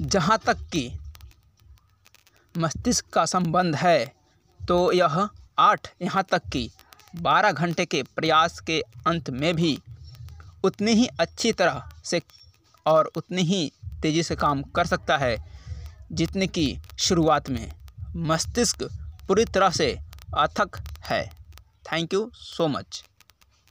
जहाँ तक कि मस्तिष्क का संबंध है तो यह आठ यहाँ तक कि बारह घंटे के प्रयास के अंत में भी उतनी ही अच्छी तरह से और उतनी ही तेज़ी से काम कर सकता है, जितने की शुरुआत में। मस्तिष्क पूरी तरह से अथक है। Thank you so much